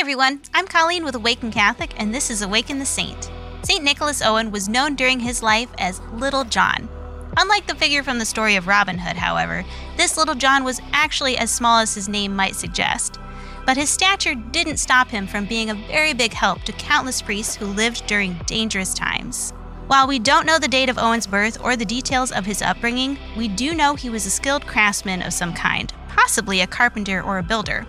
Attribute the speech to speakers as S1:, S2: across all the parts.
S1: Everyone, I'm Colleen with Awaken Catholic, and this is Awaken the Saint. St. Nicholas Owen was known during his life as Little John. Unlike the figure from the story of Robin Hood, however, this Little John was actually as small as his name might suggest. But his stature didn't stop him from being a very big help to countless priests who lived during dangerous times. While we don't know the date of Owen's birth or the details of his upbringing, we do know he was a skilled craftsman of some kind, possibly a carpenter or a builder.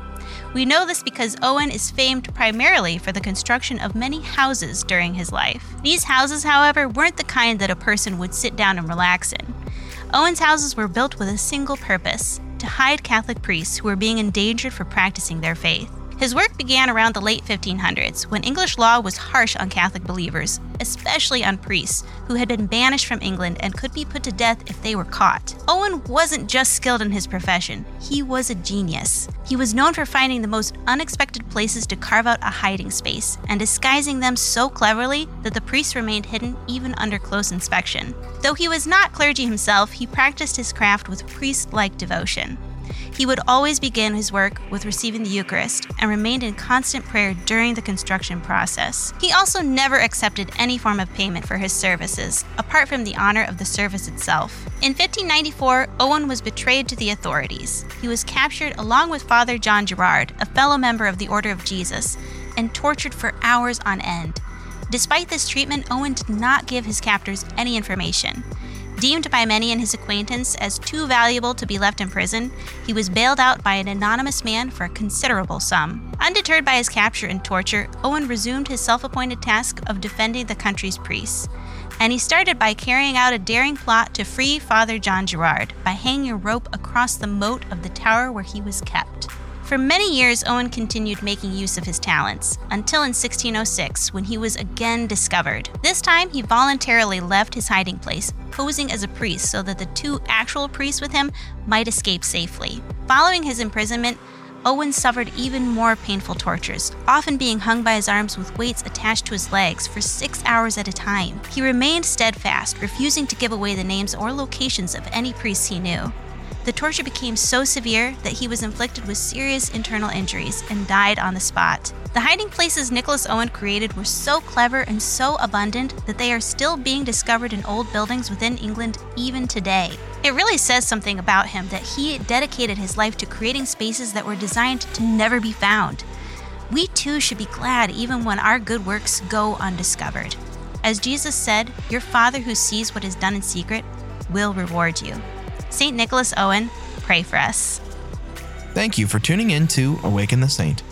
S1: We know this because Owen is famed primarily for the construction of many houses during his life. These houses, however, weren't the kind that a person would sit down and relax in. Owen's houses were built with a single purpose to hide Catholic priests who were being endangered for practicing their faith. His work began around the late 1500s when English law was harsh on Catholic believers, especially on priests who had been banished from England and could be put to death if they were caught. Owen wasn't just skilled in his profession, he was a genius. He was known for finding the most unexpected places to carve out a hiding space and disguising them so cleverly that the priests remained hidden even under close inspection. Though he was not clergy himself, he practiced his craft with priest like devotion. He would always begin his work with receiving the Eucharist and remained in constant prayer during the construction process. He also never accepted any form of payment for his services, apart from the honor of the service itself. In 1594, Owen was betrayed to the authorities. He was captured along with Father John Gerard, a fellow member of the Order of Jesus, and tortured for hours on end. Despite this treatment, Owen did not give his captors any information. Deemed by many in his acquaintance as too valuable to be left in prison, he was bailed out by an anonymous man for a considerable sum. Undeterred by his capture and torture, Owen resumed his self appointed task of defending the country's priests. And he started by carrying out a daring plot to free Father John Gerard by hanging a rope across the moat of the tower where he was kept. For many years, Owen continued making use of his talents, until in 1606 when he was again discovered. This time, he voluntarily left his hiding place, posing as a priest so that the two actual priests with him might escape safely. Following his imprisonment, Owen suffered even more painful tortures, often being hung by his arms with weights attached to his legs for six hours at a time. He remained steadfast, refusing to give away the names or locations of any priests he knew. The torture became so severe that he was inflicted with serious internal injuries and died on the spot. The hiding places Nicholas Owen created were so clever and so abundant that they are still being discovered in old buildings within England even today. It really says something about him that he dedicated his life to creating spaces that were designed to never be found. We too should be glad even when our good works go undiscovered. As Jesus said, Your Father who sees what is done in secret will reward you. St. Nicholas Owen, pray for us.
S2: Thank you for tuning in to Awaken the Saint.